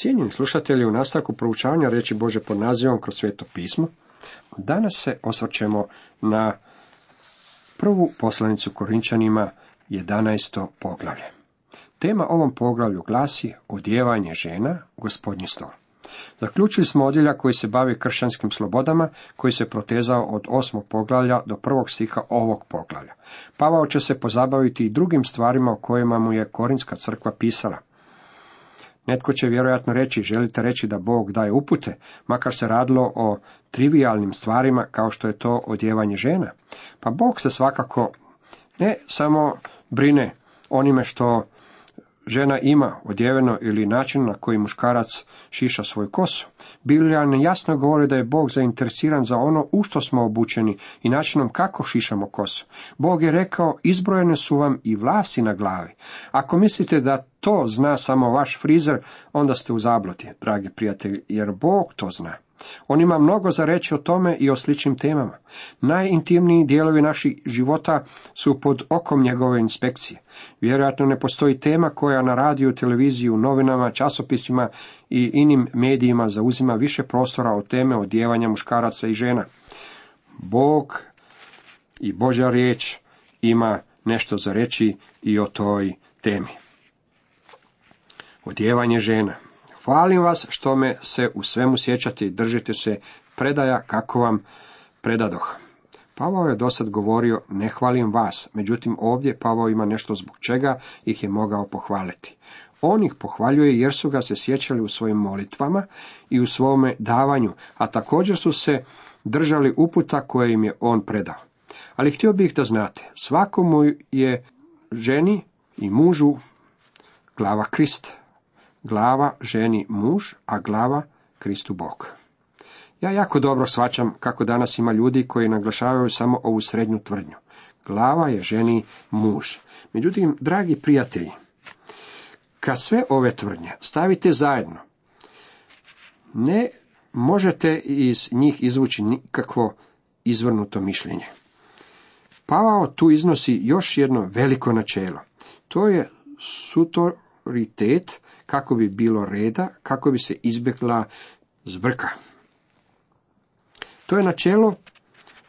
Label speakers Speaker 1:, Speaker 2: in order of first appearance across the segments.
Speaker 1: Cijenjeni slušatelji, u nastavku proučavanja reći Bože pod nazivom kroz sveto pismo, danas se osvrćemo na prvu poslanicu Korinčanima, 11. poglavlje. Tema ovom poglavlju glasi Odjevanje žena, gospodnji stol. Zaključili smo odjeljak koji se bavi kršćanskim slobodama, koji se protezao od osmog poglavlja do prvog stiha ovog poglavlja. Pavao će se pozabaviti i drugim stvarima o kojima mu je Korinska crkva pisala. Netko će vjerojatno reći, želite reći da Bog daje upute, makar se radilo o trivialnim stvarima kao što je to odjevanje žena. Pa Bog se svakako ne samo brine onime što žena ima odjeveno ili način na koji muškarac šiša svoju kosu. Biblija jasno govori da je Bog zainteresiran za ono u što smo obučeni i načinom kako šišamo kosu. Bog je rekao, izbrojene su vam i vlasi na glavi. Ako mislite da to zna samo vaš frizer, onda ste u zabloti, dragi prijatelji, jer Bog to zna. On ima mnogo za reći o tome i o sličnim temama. Najintimniji dijelovi naših života su pod okom njegove inspekcije. Vjerojatno ne postoji tema koja na radiju, televiziji, novinama, časopisima i inim medijima zauzima više prostora od teme odjevanja muškaraca i žena. Bog i Božja riječ ima nešto za reći i o toj temi. Odjevanje žena. Hvalim vas što me se u svemu sjećate i držite se predaja kako vam predadoh. Pavao je dosad govorio, ne hvalim vas, međutim ovdje Pavao ima nešto zbog čega ih je mogao pohvaliti. On ih pohvaljuje jer su ga se sjećali u svojim molitvama i u svome davanju, a također su se držali uputa koje im je on predao. Ali htio bih da znate, svakomu je ženi i mužu glava Krist glava ženi muž, a glava Kristu Bog. Ja jako dobro svačam kako danas ima ljudi koji naglašavaju samo ovu srednju tvrdnju. Glava je ženi muž. Međutim, dragi prijatelji, kad sve ove tvrdnje stavite zajedno, ne možete iz njih izvući nikakvo izvrnuto mišljenje. Pavao tu iznosi još jedno veliko načelo. To je sutoritet kako bi bilo reda, kako bi se izbjegla zbrka. To je načelo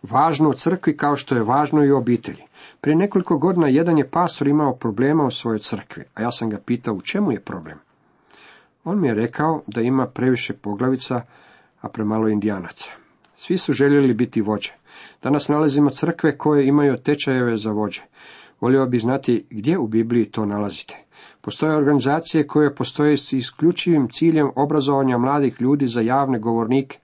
Speaker 1: važno u crkvi kao što je važno i u obitelji. Prije nekoliko godina jedan je pastor imao problema u svojoj crkvi, a ja sam ga pitao u čemu je problem. On mi je rekao da ima previše poglavica, a premalo indijanaca. Svi su željeli biti vođe. Danas nalazimo crkve koje imaju tečajeve za vođe. Volio bi znati gdje u Bibliji to nalazite. Postoje organizacije koje postoje s isključivim ciljem obrazovanja mladih ljudi za javne govornike.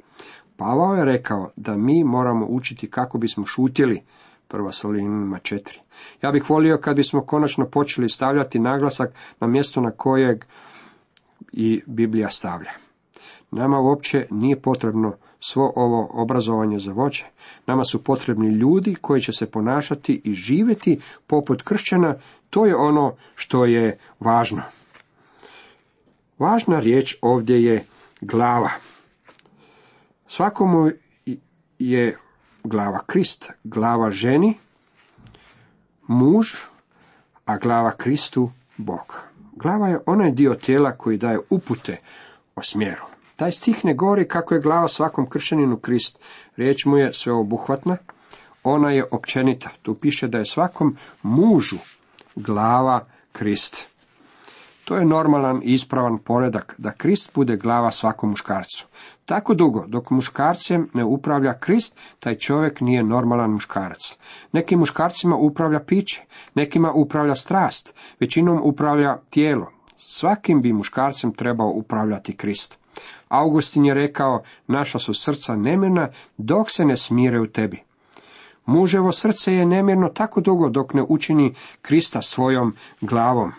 Speaker 1: Pavao je rekao da mi moramo učiti kako bismo šutjeli. Prva Solinima četiri. Ja bih volio kad bismo konačno počeli stavljati naglasak na mjesto na kojeg i Biblija stavlja. Nama uopće nije potrebno svo ovo obrazovanje za voće. Nama su potrebni ljudi koji će se ponašati i živjeti poput kršćana. To je ono što je važno. Važna riječ ovdje je glava. Svakomu je glava Krist, glava ženi, muž, a glava Kristu Bog. Glava je onaj dio tijela koji daje upute o smjeru. Taj stih ne govori kako je glava svakom kršćaninu Krist. Riječ mu je sveobuhvatna, ona je općenita. Tu piše da je svakom mužu glava Krist. To je normalan i ispravan poredak, da Krist bude glava svakom muškarcu. Tako dugo, dok muškarcem ne upravlja Krist, taj čovjek nije normalan muškarac. Nekim muškarcima upravlja piće, nekima upravlja strast, većinom upravlja tijelo. Svakim bi muškarcem trebao upravljati Krist. Augustin je rekao, naša su srca nemirna dok se ne smire u tebi. Muževo srce je nemirno tako dugo dok ne učini Krista svojom glavom.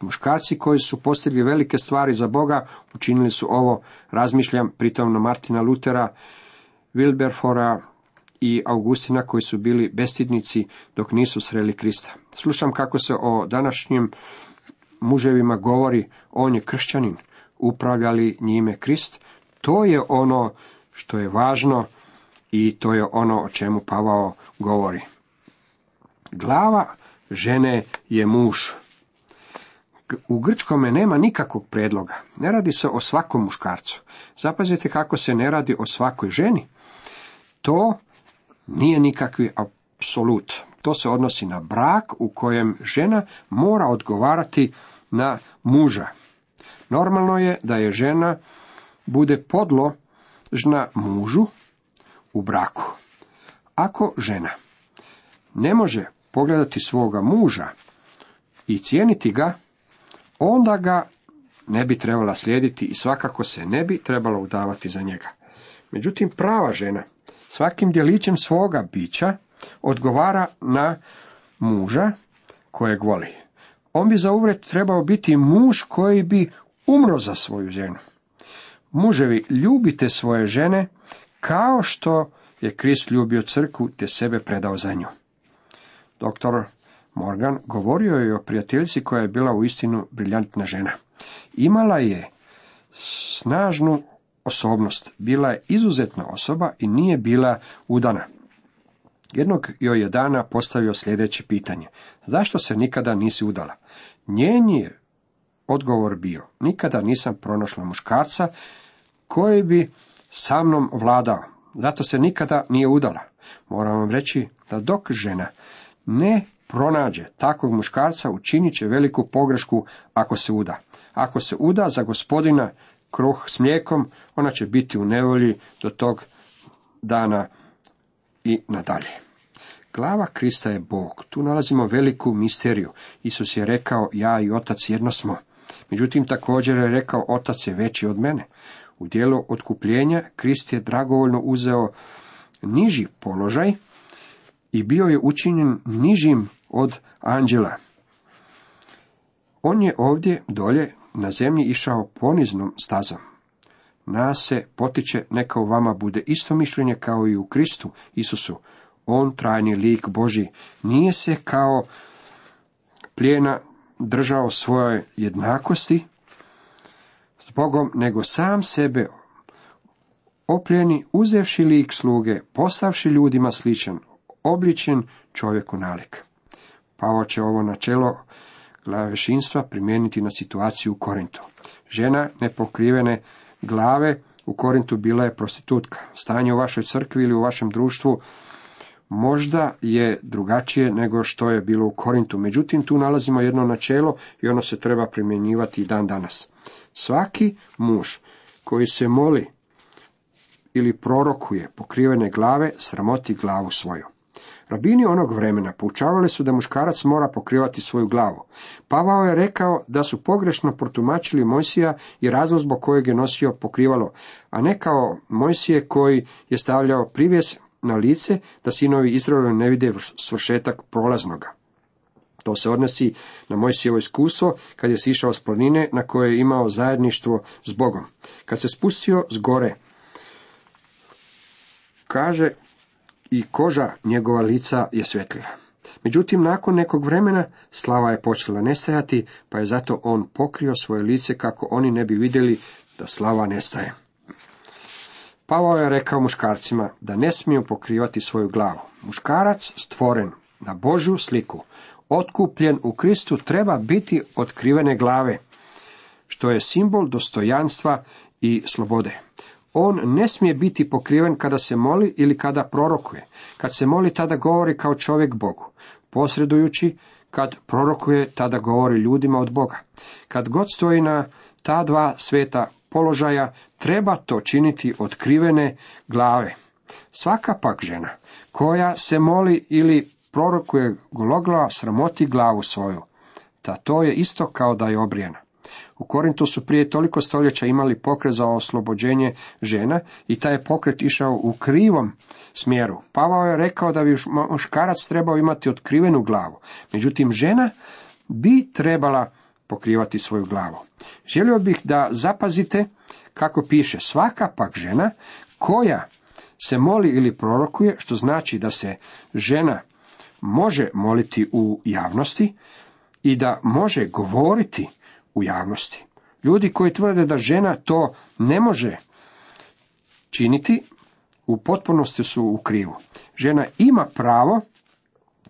Speaker 1: Muškarci koji su postigli velike stvari za Boga učinili su ovo, razmišljam pritom na Martina Lutera, Wilberfora i Augustina koji su bili bestidnici dok nisu sreli Krista. Slušam kako se o današnjim muževima govori, on je kršćanin, upravljali njime Krist, to je ono što je važno i to je ono o čemu Pavao govori. Glava žene je muž. u grčkome nema nikakvog predloga. Ne radi se o svakom muškarcu. Zapazite kako se ne radi o svakoj ženi. To nije nikakvi apsolut. To se odnosi na brak u kojem žena mora odgovarati na muža. Normalno je da je žena bude podložna mužu u braku. Ako žena ne može pogledati svoga muža i cijeniti ga, onda ga ne bi trebala slijediti i svakako se ne bi trebala udavati za njega. Međutim, prava žena svakim djelićem svoga bića odgovara na muža kojeg voli. On bi za uvred trebao biti muž koji bi umro za svoju ženu. Muževi, ljubite svoje žene kao što je Krist ljubio crku te sebe predao za nju. Doktor Morgan govorio je o prijateljici koja je bila u istinu briljantna žena. Imala je snažnu osobnost, bila je izuzetna osoba i nije bila udana. Jednog joj je dana postavio sljedeće pitanje. Zašto se nikada nisi udala? Njen je odgovor bio, nikada nisam pronašla muškarca koji bi sa mnom vladao. Zato se nikada nije udala. Moram vam reći da dok žena ne pronađe takvog muškarca, učinit će veliku pogrešku ako se uda. Ako se uda za gospodina kruh s mlijekom, ona će biti u nevolji do tog dana i nadalje. Glava Krista je Bog. Tu nalazimo veliku misteriju. Isus je rekao, ja i otac jedno smo. Međutim, također je rekao, otac je veći od mene. U dijelu otkupljenja Krist je dragovoljno uzeo niži položaj i bio je učinjen nižim od anđela. On je ovdje dolje na zemlji išao poniznom stazom. Nas se potiče neka u vama bude isto mišljenje kao i u Kristu, Isusu. On, trajni lik Boži, nije se kao plijena držao svojoj jednakosti s Bogom, nego sam sebe opljeni, uzevši lik sluge, postavši ljudima sličan, obličen čovjeku nalik. Pavo će ovo načelo glavešinstva primijeniti na situaciju u Korintu. Žena nepokrivene glave u Korintu bila je prostitutka. Stanje u vašoj crkvi ili u vašem društvu možda je drugačije nego što je bilo u Korintu. Međutim, tu nalazimo jedno načelo i ono se treba primjenjivati i dan danas. Svaki muž koji se moli ili prorokuje pokrivene glave, sramoti glavu svoju. Rabini onog vremena poučavali su da muškarac mora pokrivati svoju glavu. Pavao je rekao da su pogrešno protumačili Mojsija i razlog zbog kojeg je nosio pokrivalo, a ne kao Mojsije koji je stavljao privjes na lice da sinovi Izraela ne vide svršetak prolaznoga. To se odnosi na Mojsijevo iskustvo kad je sišao s planine na koje je imao zajedništvo s Bogom. Kad se spustio s gore, kaže i koža njegova lica je svetlila. Međutim, nakon nekog vremena slava je počela nestajati, pa je zato on pokrio svoje lice kako oni ne bi vidjeli da slava nestaje. Pavao je rekao muškarcima da ne smiju pokrivati svoju glavu. Muškarac stvoren na Božju sliku, otkupljen u Kristu, treba biti otkrivene glave, što je simbol dostojanstva i slobode. On ne smije biti pokriven kada se moli ili kada prorokuje. Kad se moli, tada govori kao čovjek Bogu. Posredujući, kad prorokuje, tada govori ljudima od Boga. Kad god stoji na ta dva sveta položaja, treba to činiti otkrivene glave. Svaka pak žena koja se moli ili prorokuje gologlava sramoti glavu svoju, ta to je isto kao da je obrijena. U Korintu su prije toliko stoljeća imali pokret za oslobođenje žena i taj je pokret išao u krivom smjeru. Pavao je rekao da bi muškarac trebao imati otkrivenu glavu. Međutim, žena bi trebala pokrivati svoju glavu. Želio bih da zapazite kako piše svaka pak žena koja se moli ili prorokuje, što znači da se žena može moliti u javnosti i da može govoriti u javnosti. Ljudi koji tvrde da žena to ne može činiti, u potpunosti su u krivu. Žena ima pravo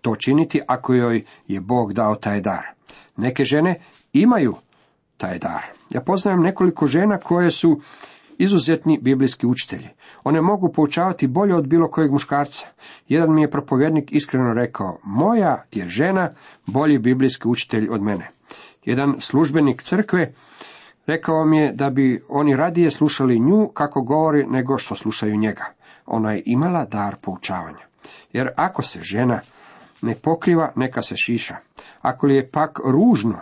Speaker 1: to činiti ako joj je Bog dao taj dar. Neke žene imaju taj dar. Ja poznajem nekoliko žena koje su izuzetni biblijski učitelji. One mogu poučavati bolje od bilo kojeg muškarca. Jedan mi je propovjednik iskreno rekao, moja je žena bolji biblijski učitelj od mene. Jedan službenik crkve rekao mi je da bi oni radije slušali nju kako govori nego što slušaju njega. Ona je imala dar poučavanja. Jer ako se žena ne pokriva, neka se šiša. Ako li je pak ružno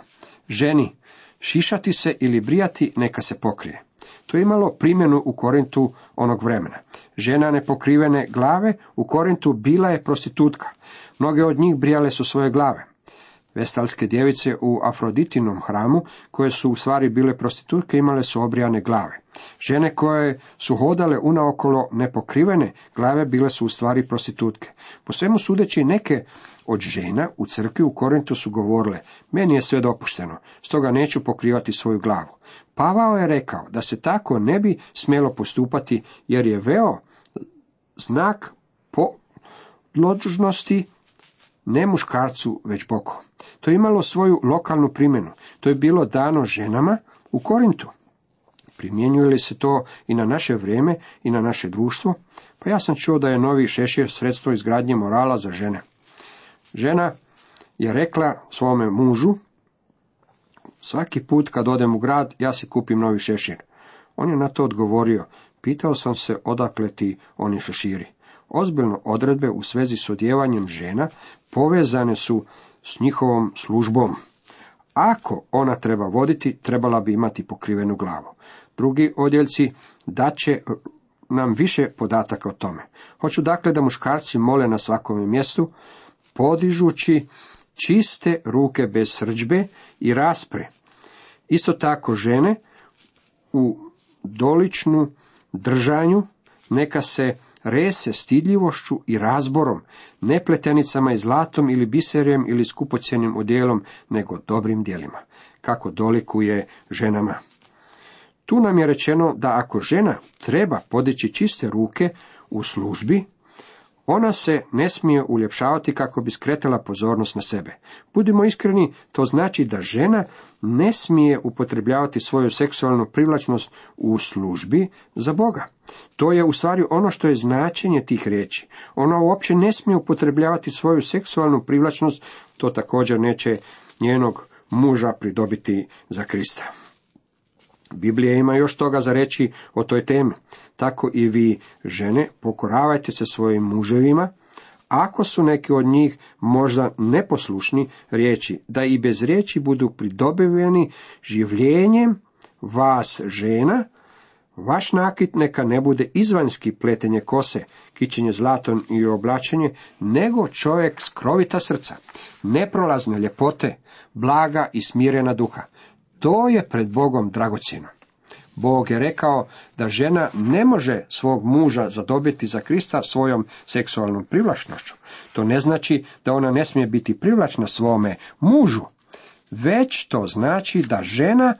Speaker 1: ženi šišati se ili brijati, neka se pokrije. To je imalo primjenu u Korintu onog vremena. Žena nepokrivene glave u Korintu bila je prostitutka. Mnoge od njih brijale su svoje glave. Vestalske djevice u Afroditinom hramu, koje su u stvari bile prostitutke, imale su obrijane glave. Žene koje su hodale unaokolo nepokrivene glave bile su u stvari prostitutke. Po svemu sudeći neke od žena u crkvi u Korintu su govorile, meni je sve dopušteno, stoga neću pokrivati svoju glavu. Pavao je rekao da se tako ne bi smjelo postupati, jer je veo znak podložnosti ne muškarcu, već Bogu. To je imalo svoju lokalnu primjenu. To je bilo dano ženama u Korintu. Primjenjuje li se to i na naše vrijeme i na naše društvo? Pa ja sam čuo da je novi šešir sredstvo izgradnje morala za žene. Žena je rekla svome mužu, svaki put kad odem u grad, ja si kupim novi šešir. On je na to odgovorio, pitao sam se odakle ti oni šeširi. Ozbiljno odredbe u svezi s odjevanjem žena povezane su s njihovom službom. Ako ona treba voditi, trebala bi imati pokrivenu glavu. Drugi odjeljci daće nam više podataka o tome. Hoću dakle da muškarci mole na svakome mjestu, podižući čiste ruke bez srđbe i raspre. Isto tako žene u doličnu držanju neka se rese stidljivošću i razborom, ne pletenicama i zlatom ili biserjem ili skupocjenim odjelom, nego dobrim djelima, kako dolikuje ženama. Tu nam je rečeno da ako žena treba podići čiste ruke u službi, ona se ne smije uljepšavati kako bi skretala pozornost na sebe. Budimo iskreni, to znači da žena ne smije upotrebljavati svoju seksualnu privlačnost u službi za Boga. To je u stvari ono što je značenje tih riječi. Ona uopće ne smije upotrebljavati svoju seksualnu privlačnost, to također neće njenog muža pridobiti za Krista. Biblija ima još toga za reći o toj temi. Tako i vi, žene, pokoravajte se svojim muževima, ako su neki od njih možda neposlušni riječi, da i bez riječi budu pridobiveni življenjem vas žena, vaš nakit neka ne bude izvanjski pletenje kose, kićenje zlatom i oblačenje, nego čovjek skrovita srca, neprolazne ljepote, blaga i smirena duha. To je pred Bogom dragocjeno. Bog je rekao da žena ne može svog muža zadobiti za Krista svojom seksualnom privlačnošću. To ne znači da ona ne smije biti privlačna svome mužu, već to znači da žena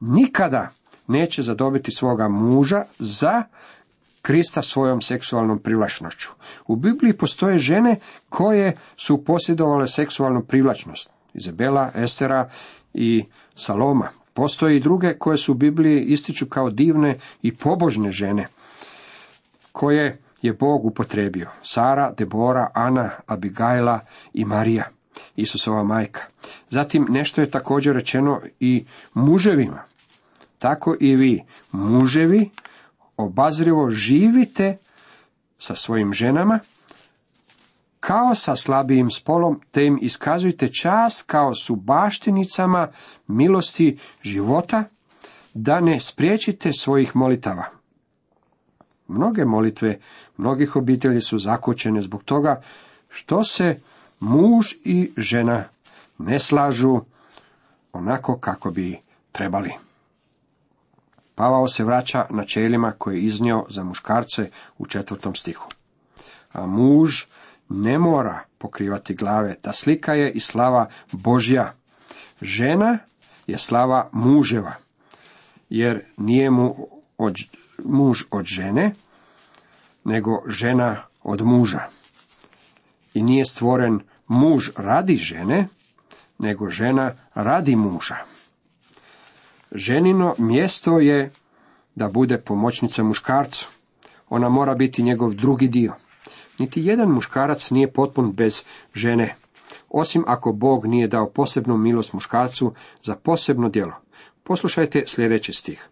Speaker 1: nikada neće zadobiti svoga muža za Krista svojom seksualnom privlačnošću. U Bibliji postoje žene koje su posjedovale seksualnu privlačnost. Izabela, Estera i Saloma. Postoje i druge koje su u Bibliji ističu kao divne i pobožne žene, koje je Bog upotrebio. Sara, Debora, Ana, Abigajla i Marija, Isusova majka. Zatim nešto je također rečeno i muževima. Tako i vi, muževi, obazrivo živite sa svojim ženama, kao sa slabijim spolom, te im iskazujte čast kao su baštenicama milosti života, da ne spriječite svojih molitava. Mnoge molitve mnogih obitelji su zakočene zbog toga što se muž i žena ne slažu onako kako bi trebali. Pavao se vraća načelima koje je iznio za muškarce u četvrtom stihu. A muž ne mora pokrivati glave, ta slika je i slava Božja. Žena je slava muževa, jer nije mu od, muž od žene, nego žena od muža. I nije stvoren muž radi žene, nego žena radi muža. Ženino mjesto je da bude pomoćnica muškarcu. Ona mora biti njegov drugi dio. Niti jedan muškarac nije potpun bez žene, osim ako Bog nije dao posebnu milost muškarcu za posebno djelo. Poslušajte sljedeći stih.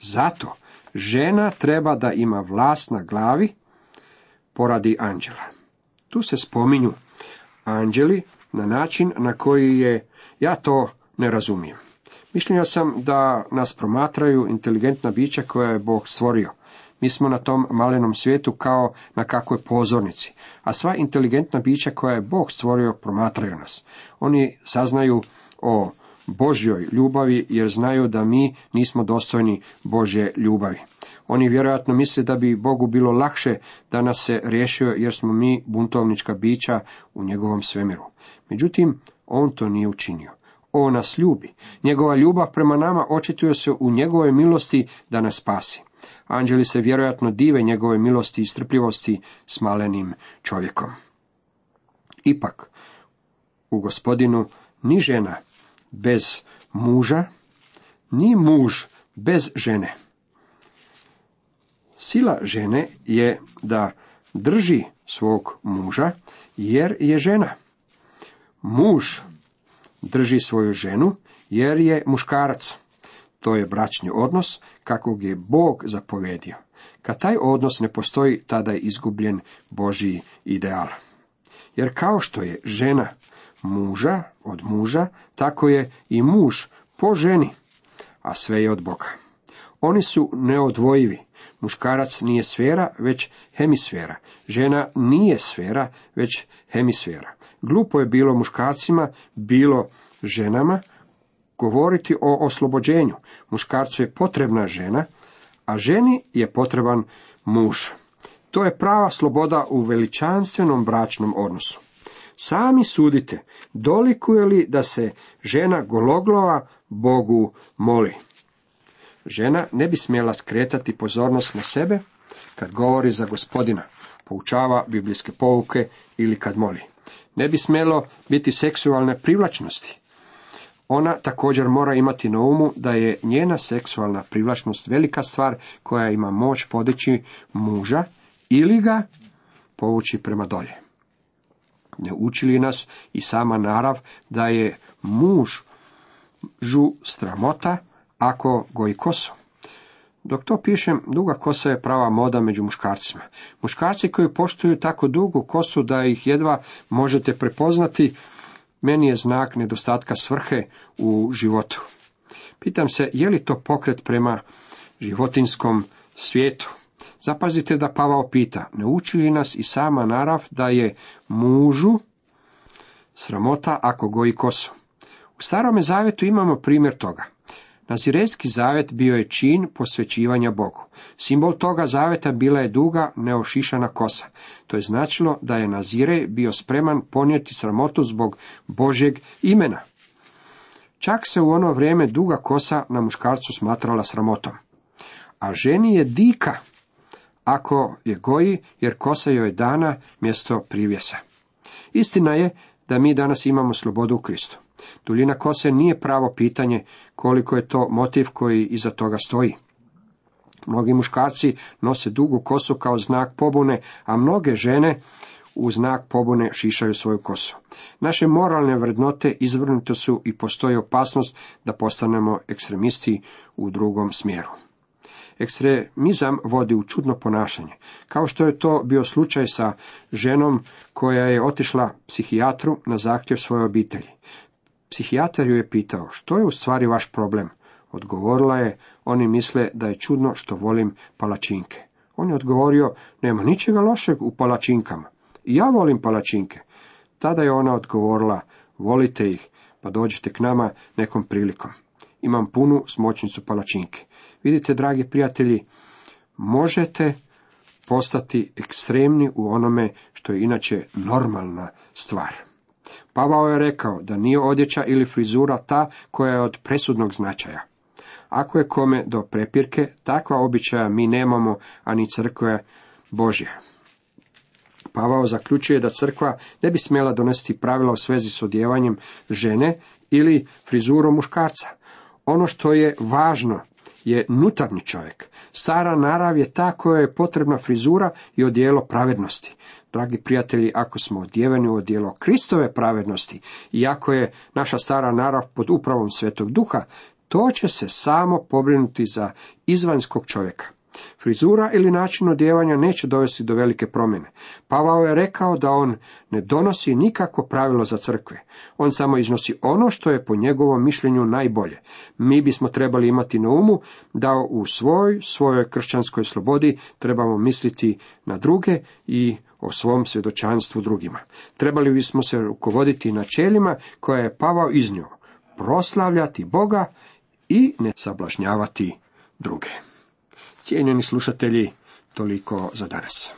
Speaker 1: Zato žena treba da ima vlast na glavi poradi anđela. Tu se spominju anđeli na način na koji je, ja to ne razumijem. Mišljenja sam da nas promatraju inteligentna bića koja je Bog stvorio. Mi smo na tom malenom svijetu kao na kakvoj pozornici, a sva inteligentna bića koja je Bog stvorio promatraju nas. Oni saznaju o Božjoj ljubavi jer znaju da mi nismo dostojni Božje ljubavi. Oni vjerojatno misle da bi Bogu bilo lakše da nas se riješio jer smo mi buntovnička bića u njegovom svemiru. Međutim, on to nije učinio. On nas ljubi. Njegova ljubav prema nama očituje se u njegovoj milosti da nas spasi. Anđeli se vjerojatno dive njegove milosti i strpljivosti s malenim čovjekom. Ipak, u gospodinu ni žena bez muža, ni muž bez žene. Sila žene je da drži svog muža, jer je žena. Muž drži svoju ženu, jer je muškarac. To je bračni odnos kakvog je Bog zapovedio. Kad taj odnos ne postoji, tada je izgubljen Božiji ideal. Jer kao što je žena muža od muža, tako je i muž po ženi, a sve je od Boga. Oni su neodvojivi. Muškarac nije sfera, već hemisfera. Žena nije sfera, već hemisfera. Glupo je bilo muškarcima, bilo ženama, govoriti o oslobođenju. Muškarcu je potrebna žena, a ženi je potreban muž. To je prava sloboda u veličanstvenom bračnom odnosu. Sami sudite, dolikuje li da se žena gologlova Bogu moli. Žena ne bi smjela skretati pozornost na sebe kad govori za gospodina, poučava biblijske pouke ili kad moli. Ne bi smjelo biti seksualne privlačnosti. Ona također mora imati na umu da je njena seksualna privlačnost velika stvar koja ima moć podići muža ili ga povući prema dolje. Ne učili nas i sama narav da je muž žu stramota ako goji kosu. Dok to pišem, duga kosa je prava moda među muškarcima. Muškarci koji poštuju tako dugu kosu da ih jedva možete prepoznati, meni je znak nedostatka svrhe u životu. Pitam se, je li to pokret prema životinskom svijetu? Zapazite da Pavao pita, ne uči li nas i sama narav da je mužu sramota ako goji kosu? U starome zavjetu imamo primjer toga. Nazirejski zavet bio je čin posvećivanja Bogu. Simbol toga zaveta bila je duga, neošišana kosa. To je značilo da je Nazire bio spreman ponijeti sramotu zbog Božjeg imena. Čak se u ono vrijeme duga kosa na muškarcu smatrala sramotom. A ženi je dika, ako je goji, jer kosa joj je dana mjesto privjesa. Istina je da mi danas imamo slobodu u Kristu. Duljina kose nije pravo pitanje koliko je to motiv koji iza toga stoji. Mnogi muškarci nose dugu kosu kao znak pobune, a mnoge žene u znak pobune šišaju svoju kosu. Naše moralne vrednote izvrnute su i postoji opasnost da postanemo ekstremisti u drugom smjeru. Ekstremizam vodi u čudno ponašanje, kao što je to bio slučaj sa ženom koja je otišla psihijatru na zahtjev svoje obitelji. Psihijatar ju je pitao, što je u stvari vaš problem? Odgovorila je, oni misle da je čudno što volim palačinke. On je odgovorio, nema ničega lošeg u palačinkama. I ja volim palačinke. Tada je ona odgovorila, volite ih, pa dođite k nama nekom prilikom. Imam punu smočnicu palačinke. Vidite, dragi prijatelji, možete postati ekstremni u onome što je inače normalna stvar. Pavao je rekao da nije odjeća ili frizura ta koja je od presudnog značaja. Ako je kome do prepirke, takva običaja mi nemamo, a ni crkve Božje. Pavao zaključuje da crkva ne bi smjela donesti pravila u svezi s odjevanjem žene ili frizurom muškarca. Ono što je važno je nutarnji čovjek. Stara narav je ta koja je potrebna frizura i odijelo pravednosti. Dragi prijatelji, ako smo odjeveni u odijelo Kristove pravednosti i ako je naša stara narav pod upravom Svetog Duha, to će se samo pobrinuti za izvanjskog čovjeka. Frizura ili način odjevanja neće dovesti do velike promjene. Pavao je rekao da on ne donosi nikakvo pravilo za crkve. On samo iznosi ono što je po njegovom mišljenju najbolje. Mi bismo trebali imati na umu da u svoj, svojoj kršćanskoj slobodi trebamo misliti na druge i o svom svjedočanstvu drugima. Trebali bismo se rukovoditi načelima koje je Pavao iznio, proslavljati Boga i ne sablažnjavati druge. Cijenjeni slušatelji, toliko za danas.